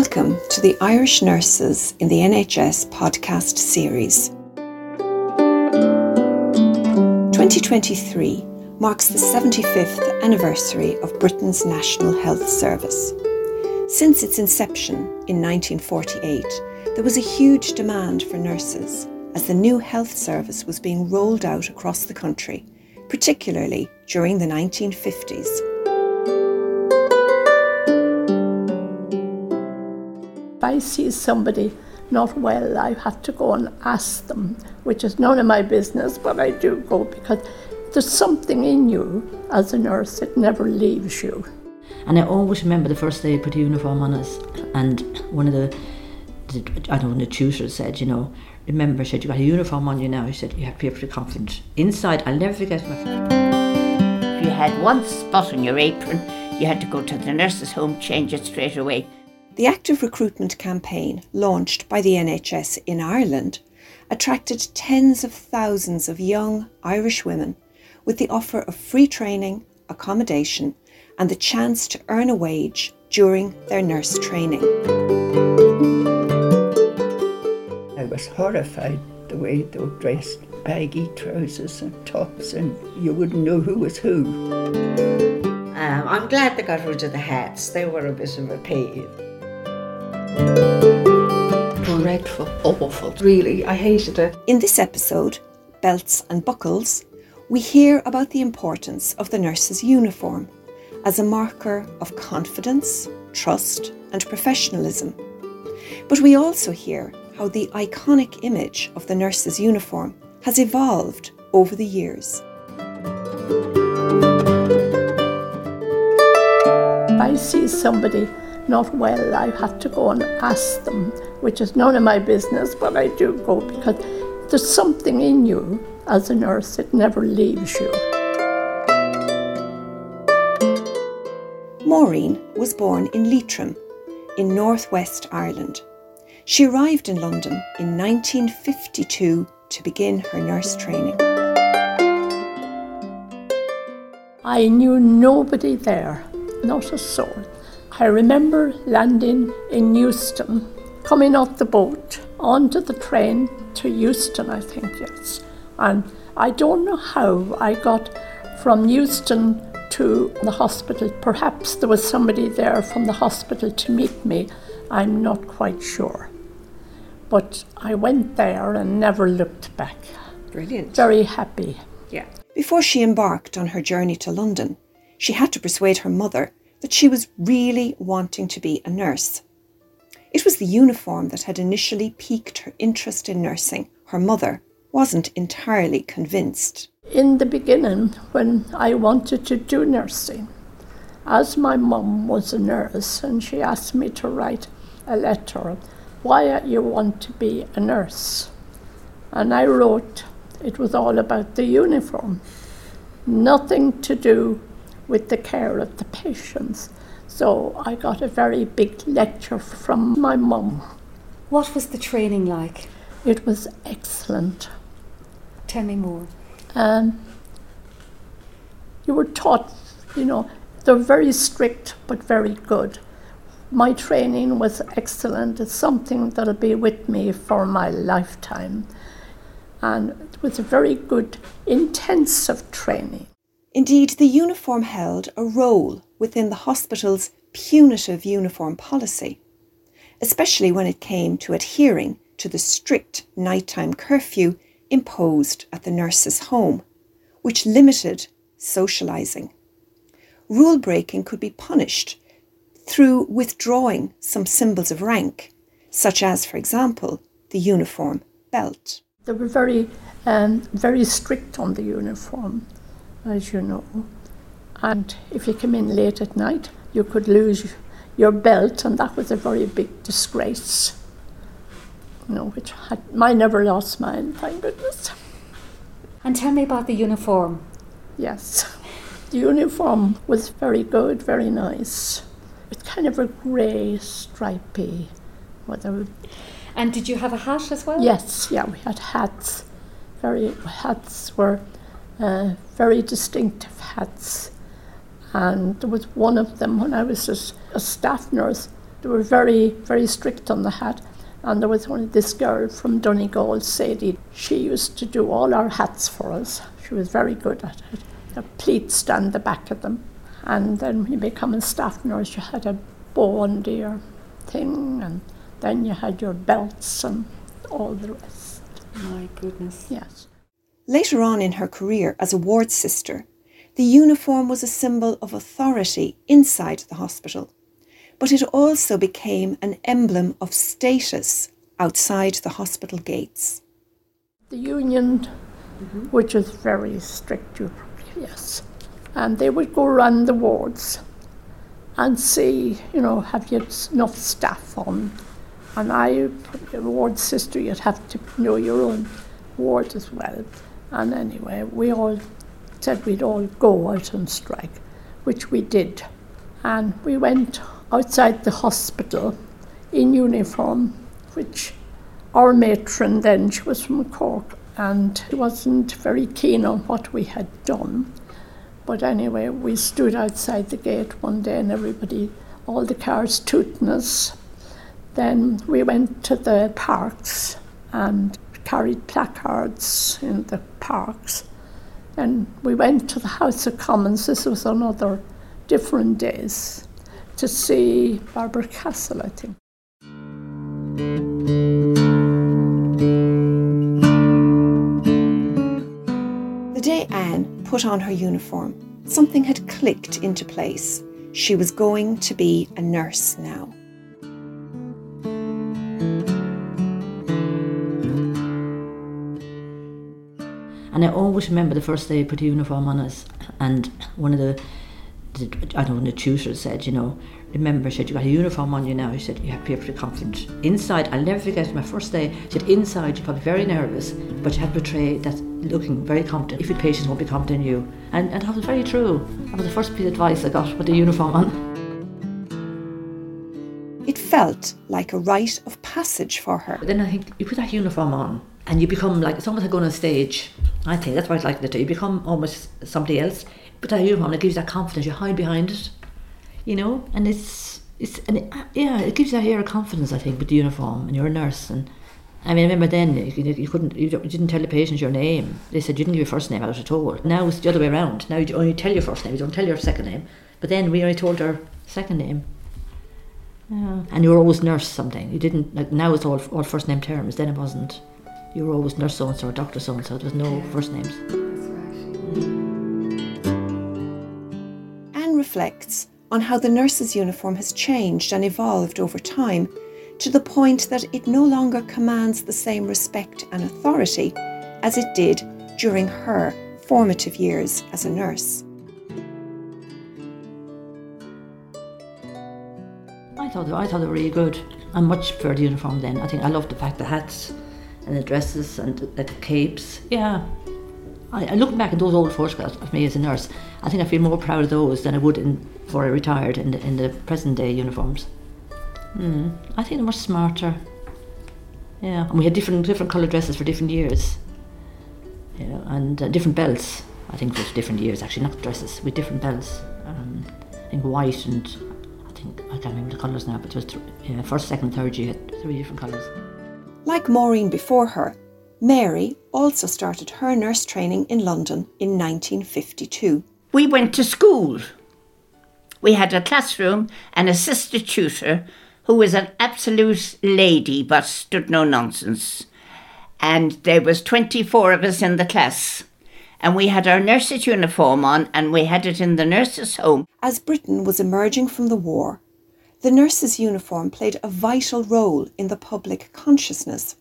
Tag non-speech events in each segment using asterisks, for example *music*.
Welcome to the Irish Nurses in the NHS podcast series. 2023 marks the 75th anniversary of Britain's National Health Service. Since its inception in 1948, there was a huge demand for nurses as the new health service was being rolled out across the country, particularly during the 1950s. I see somebody not well, I have to go and ask them, which is none of my business, but I do go because there's something in you as a nurse, it never leaves you. And I always remember the first day I put a uniform on us, and one of the, the I don't know, the tutors said, you know, remember, said, you got a uniform on you now. He said, you have to be pretty confident. Inside, I'll never forget my. If you had one spot on your apron, you had to go to the nurse's home, change it straight away. The active recruitment campaign launched by the NHS in Ireland attracted tens of thousands of young Irish women with the offer of free training, accommodation, and the chance to earn a wage during their nurse training. I was horrified the way they were dressed baggy trousers and tops, and you wouldn't know who was who. Um, I'm glad they got rid of the hats, they were a bit of a pain. Dreadful, awful, really, I hated it. In this episode, Belts and Buckles, we hear about the importance of the nurse's uniform as a marker of confidence, trust, and professionalism. But we also hear how the iconic image of the nurse's uniform has evolved over the years. I see somebody not well, I have to go and ask them, which is none of my business, but I do go because there's something in you as a nurse, it never leaves you. Maureen was born in Leitrim, in northwest Ireland. She arrived in London in 1952 to begin her nurse training. I knew nobody there, not a soul. I remember landing in Euston, coming off the boat onto the train to Euston, I think, yes. And I don't know how I got from Euston to the hospital. Perhaps there was somebody there from the hospital to meet me. I'm not quite sure. But I went there and never looked back. Brilliant. Very happy. Yeah. Before she embarked on her journey to London, she had to persuade her mother that she was really wanting to be a nurse. It was the uniform that had initially piqued her interest in nursing. Her mother wasn't entirely convinced. In the beginning, when I wanted to do nursing, as my mum was a nurse and she asked me to write a letter, why you want to be a nurse? And I wrote, it was all about the uniform, nothing to do with the care of the patients. So I got a very big lecture from my mum. What was the training like? It was excellent. Tell me more. Um, you were taught, you know, they're very strict but very good. My training was excellent. It's something that'll be with me for my lifetime. And it was a very good, intensive training. Indeed, the uniform held a role within the hospital's punitive uniform policy, especially when it came to adhering to the strict nighttime curfew imposed at the nurse's home, which limited socialising. Rule breaking could be punished through withdrawing some symbols of rank, such as, for example, the uniform belt. They were very, um, very strict on the uniform, as you know. And if you came in late at night, you could lose your belt, and that was a very big disgrace. You know, which had, I never lost mine, thank goodness. And tell me about the uniform. Yes, the uniform was very good, very nice. It's kind of a grey, stripy, whatever. And did you have a hat as well? Yes, yeah, we had hats. Very hats were uh, very distinctive hats, and there was one of them when I was a, a staff nurse. They were very, very strict on the hat. And there was only this girl from Donegal, Sadie. She used to do all our hats for us. She was very good at it. The pleats down the back of them. And then when you become a staff nurse, you had a bow under your thing, and then you had your belts and all the rest. My goodness. Yes. Later on in her career as a ward sister, the uniform was a symbol of authority inside the hospital, but it also became an emblem of status outside the hospital gates. The union, which is very strict, yes. And they would go around the wards and see, you know, have you enough staff on? And I, ward sister, you'd have to know your own ward as well. And anyway, we all said we'd all go out on strike, which we did. And we went outside the hospital in uniform, which our matron then, she was from Cork, and she wasn't very keen on what we had done. But anyway, we stood outside the gate one day and everybody, all the cars tooting us. Then we went to the parks and carried placards in the parks. And we went to the House of Commons, this was on other different days, to see Barbara Castle, I think. The day Anne put on her uniform, something had clicked into place. She was going to be a nurse now. And I always remember the first day I put a uniform on us, and one of the, the I don't know, the tutors said, you know, remember, she said, you got a uniform on you now. She said, you have to be pretty confident. Inside, I'll never forget my first day. She said, inside, you're probably very nervous, but you have to portray that looking very confident. If your patients won't be confident in you. And, and that was very true. That was the first piece of advice I got with the uniform on. It felt like a rite of passage for her. But then I think you put that uniform on and you become like, it's almost like going on stage. I think that's what I like to do. You become almost somebody else. Put that uniform, it gives that confidence. You hide behind it, you know. And it's it's and it, uh, yeah, it gives you that air of confidence. I think with the uniform, and you're a nurse. And I mean, I remember then you, you couldn't, you didn't tell the patients your name. They said you didn't give your first name out at all. Now it's the other way around. Now you only tell your first name. You don't tell your second name. But then we only told our second name. Yeah. And you were always nurse something. You didn't like now it's all all first name terms. Then it wasn't. You were always nurse so and so or doctor so and so. There was no first names. Anne reflects on how the nurse's uniform has changed and evolved over time to the point that it no longer commands the same respect and authority as it did during her formative years as a nurse. I thought I thought they were really good. I much preferred the uniform then. I think I loved the fact the hats and the dresses and the, the capes. Yeah. I, I look back at those old photographs of me as a nurse. I think I feel more proud of those than I would in, before I retired in the, in the present day uniforms. Mm. I think they're much smarter. Yeah, and we had different different colour dresses for different years. You know, and uh, different belts. I think for different years actually, not dresses with different belts. Um, I think white and I think I can't remember the colours now, but it was th- yeah, first, second, third year had three different colours. Like Maureen before her, Mary also started her nurse training in London in 1952. We went to school. We had a classroom and a sister tutor who was an absolute lady but stood no nonsense. And there was 24 of us in the class. And we had our nurse's uniform on and we had it in the nurse's home. As Britain was emerging from the war, the nurse's uniform played a vital role in the public consciousness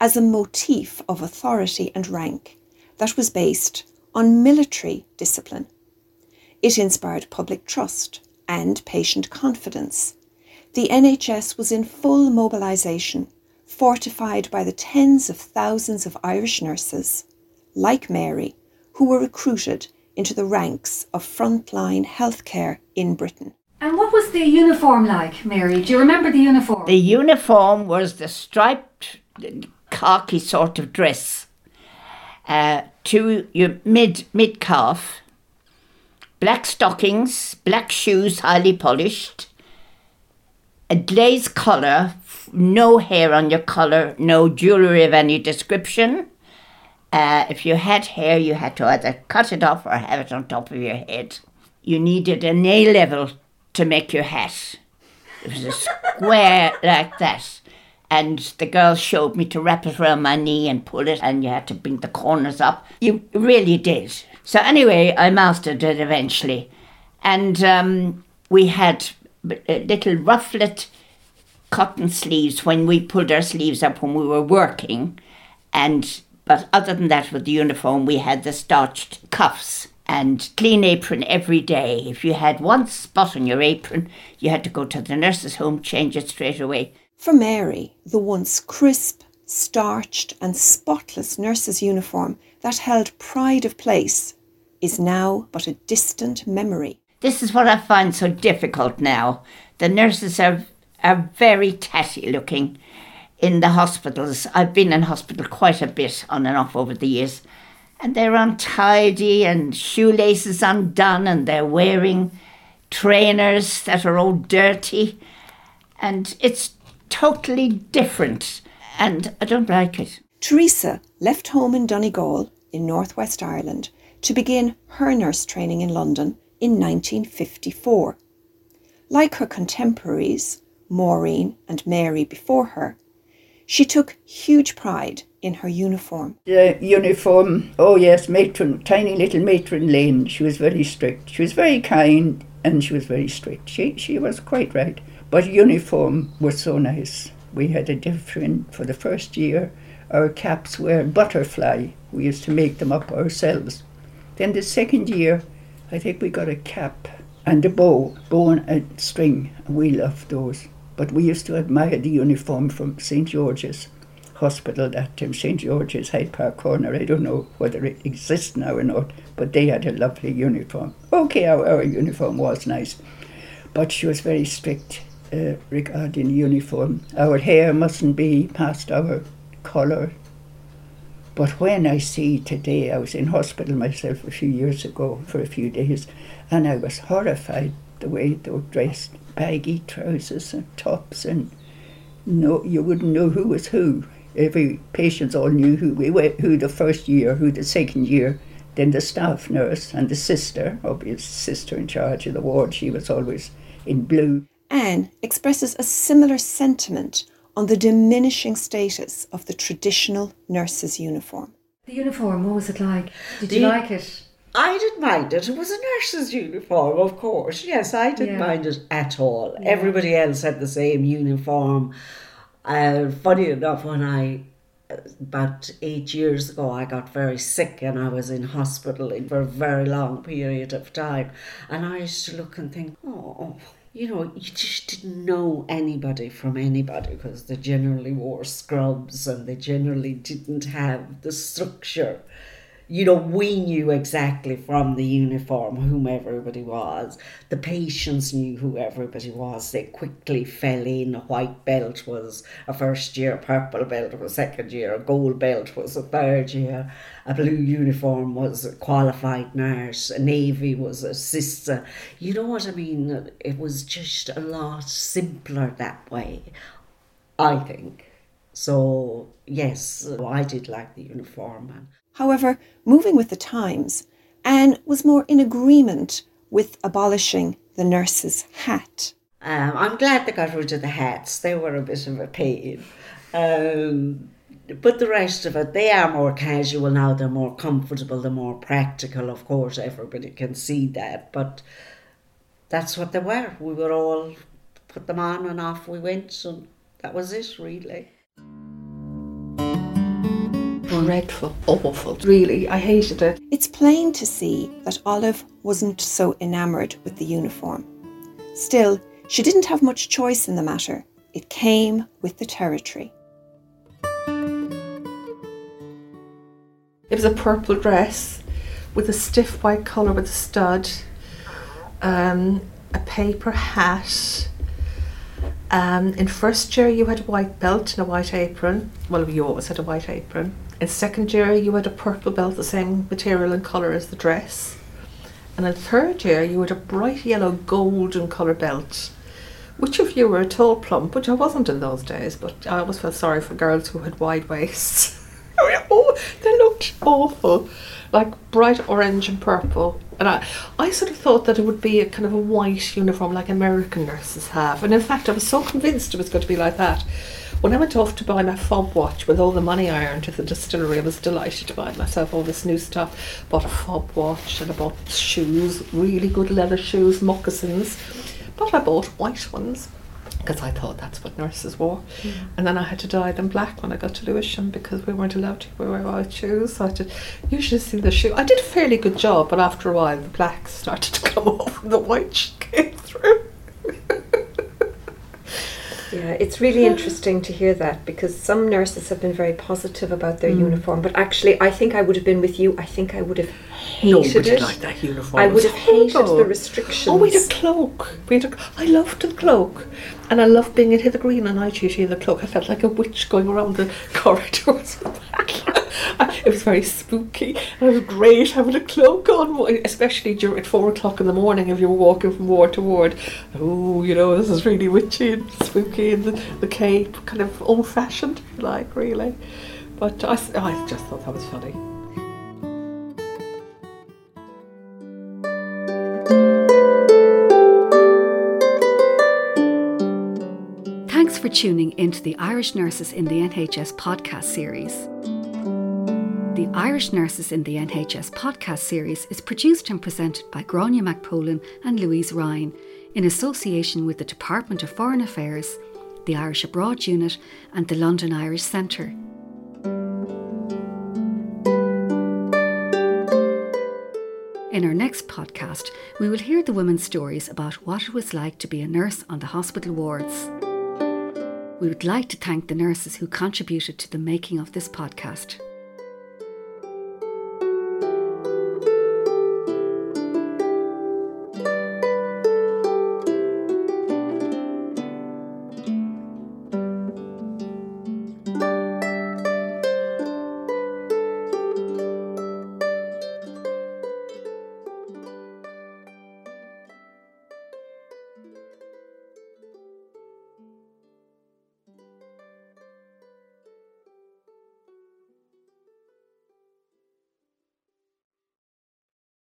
as a motif of authority and rank that was based on military discipline. It inspired public trust and patient confidence. The NHS was in full mobilisation, fortified by the tens of thousands of Irish nurses, like Mary, who were recruited into the ranks of frontline healthcare in Britain. And what was the uniform like, Mary? Do you remember the uniform? The uniform was the striped khaki sort of dress uh, to your mid mid calf, black stockings, black shoes, highly polished, a glazed collar, no hair on your collar, no jewellery of any description. Uh, if you had hair, you had to either cut it off or have it on top of your head. You needed an A level to make your hat. It was a square *laughs* like that. And the girl showed me to wrap it around my knee and pull it, and you had to bring the corners up. You really did. So, anyway, I mastered it eventually. And um, we had uh, little rufflet cotton sleeves when we pulled our sleeves up when we were working. And but other than that, with the uniform, we had the starched cuffs and clean apron every day. If you had one spot on your apron, you had to go to the nurse's home, change it straight away. For Mary, the once crisp, starched, and spotless nurse's uniform that held pride of place is now but a distant memory. This is what I find so difficult now. The nurses are are very tatty looking in the hospitals. I've been in hospital quite a bit on and off over the years. And they're untidy and shoelaces undone and they're wearing trainers that are all dirty. And it's totally different. And I don't like it. Teresa left home in Donegal in northwest Ireland to begin her nurse training in London in 1954. Like her contemporaries, Maureen and Mary before her, she took huge pride in her uniform. The uniform, oh yes, matron, tiny little matron Lane. She was very strict. She was very kind and she was very strict. She, she was quite right. But uniform was so nice. We had a different, for the first year, our caps were butterfly. We used to make them up ourselves. Then the second year, I think we got a cap and a bow, bow and a string. We loved those. But we used to admire the uniform from St. George's Hospital that time, St. George's Hyde Park Corner. I don't know whether it exists now or not, but they had a lovely uniform. Okay, our, our uniform was nice, but she was very strict uh, regarding uniform. Our hair mustn't be past our collar. But when I see today, I was in hospital myself a few years ago for a few days, and I was horrified the way they were dressed baggy trousers and tops, and no, you wouldn't know who was who. Every patient all knew who we were, who the first year, who the second year. Then the staff nurse and the sister, obvious sister in charge of the ward, she was always in blue. Anne expresses a similar sentiment on the diminishing status of the traditional nurse's uniform. The uniform, what was it like? Did The- you like it? I didn't mind it. It was a nurse's uniform, of course. Yes, I didn't Yeah. mind it at all. Everybody else had the same uniform. Uh, funny enough, when I, about eight years ago, I got very sick and I was in hospital for a very long period of time. And I used to look and think, oh, you know, you just didn't know anybody from anybody because they generally wore scrubs and they generally didn't have the structure you know, we knew exactly from the uniform whom everybody was. The patients knew who everybody was. They quickly fell in. A white belt was a first year, a purple belt was a second year, a gold belt was a third year, a blue uniform was a qualified nurse, a navy was a sister. You know what I mean? It was just a lot simpler that way, I think. So, yes, I did like the uniform. However, moving with the times, Anne was more in agreement with abolishing the nurse's hat. Um, I'm glad they got rid of the hats. They were a bit of a pain. Um, but the rest of it, they are more casual now. They're more comfortable. They're more practical. Of course, everybody can see that. But that's what they were. We were all put them on and off we went. And that was it, really. Dreadful, awful. Really, I hated it. It's plain to see that Olive wasn't so enamoured with the uniform. Still, she didn't have much choice in the matter. It came with the territory. It was a purple dress with a stiff white collar with a stud, um, a paper hat. Um, in first year, you had a white belt and a white apron. Well, you always had a white apron. In second year, you had a purple belt, the same material and colour as the dress. And in third year, you had a bright yellow golden colour belt which of you were tall plump, which I wasn't in those days, but I always felt sorry for girls who had wide waists. *laughs* oh, they looked awful, like bright orange and purple. And I, I sort of thought that it would be a kind of a white uniform like American nurses have. And in fact, I was so convinced it was going to be like that. When I went off to buy my fob watch with all the money I earned at the distillery, I was delighted to buy myself all this new stuff. Bought a fob watch and I bought shoes, really good leather shoes, moccasins. But I bought white ones because I thought that's what nurses wore. Mm. And then I had to dye them black when I got to Lewisham because we weren't allowed to wear white shoes. So I had you should see the shoe. I did a fairly good job, but after a while the black started to come *laughs* off and the white came through. Yeah, it's really interesting to hear that because some nurses have been very positive about their hmm. uniform, but actually, I think I would have been with you. I think I would have hated Nobody it. liked that uniform. I would have hated the restrictions. Oh, we had a cloak. We had a, I loved the cloak. And I loved being in Hither Green and I in the cloak. I felt like a witch going around the *laughs* corridors. *laughs* it was very spooky. It was great having a cloak on, especially during, at four o'clock in the morning if you were walking from ward to ward. Oh, you know, this is really witchy and spooky, and the, the cape, kind of old fashioned, if you like, really. But I, I just thought that was funny. Thanks for tuning into the Irish Nurses in the NHS podcast series. The Irish Nurses in the NHS podcast series is produced and presented by Grania McPolin and Louise Ryan in association with the Department of Foreign Affairs, the Irish Abroad Unit, and the London Irish Centre. In our next podcast, we will hear the women's stories about what it was like to be a nurse on the hospital wards. We would like to thank the nurses who contributed to the making of this podcast.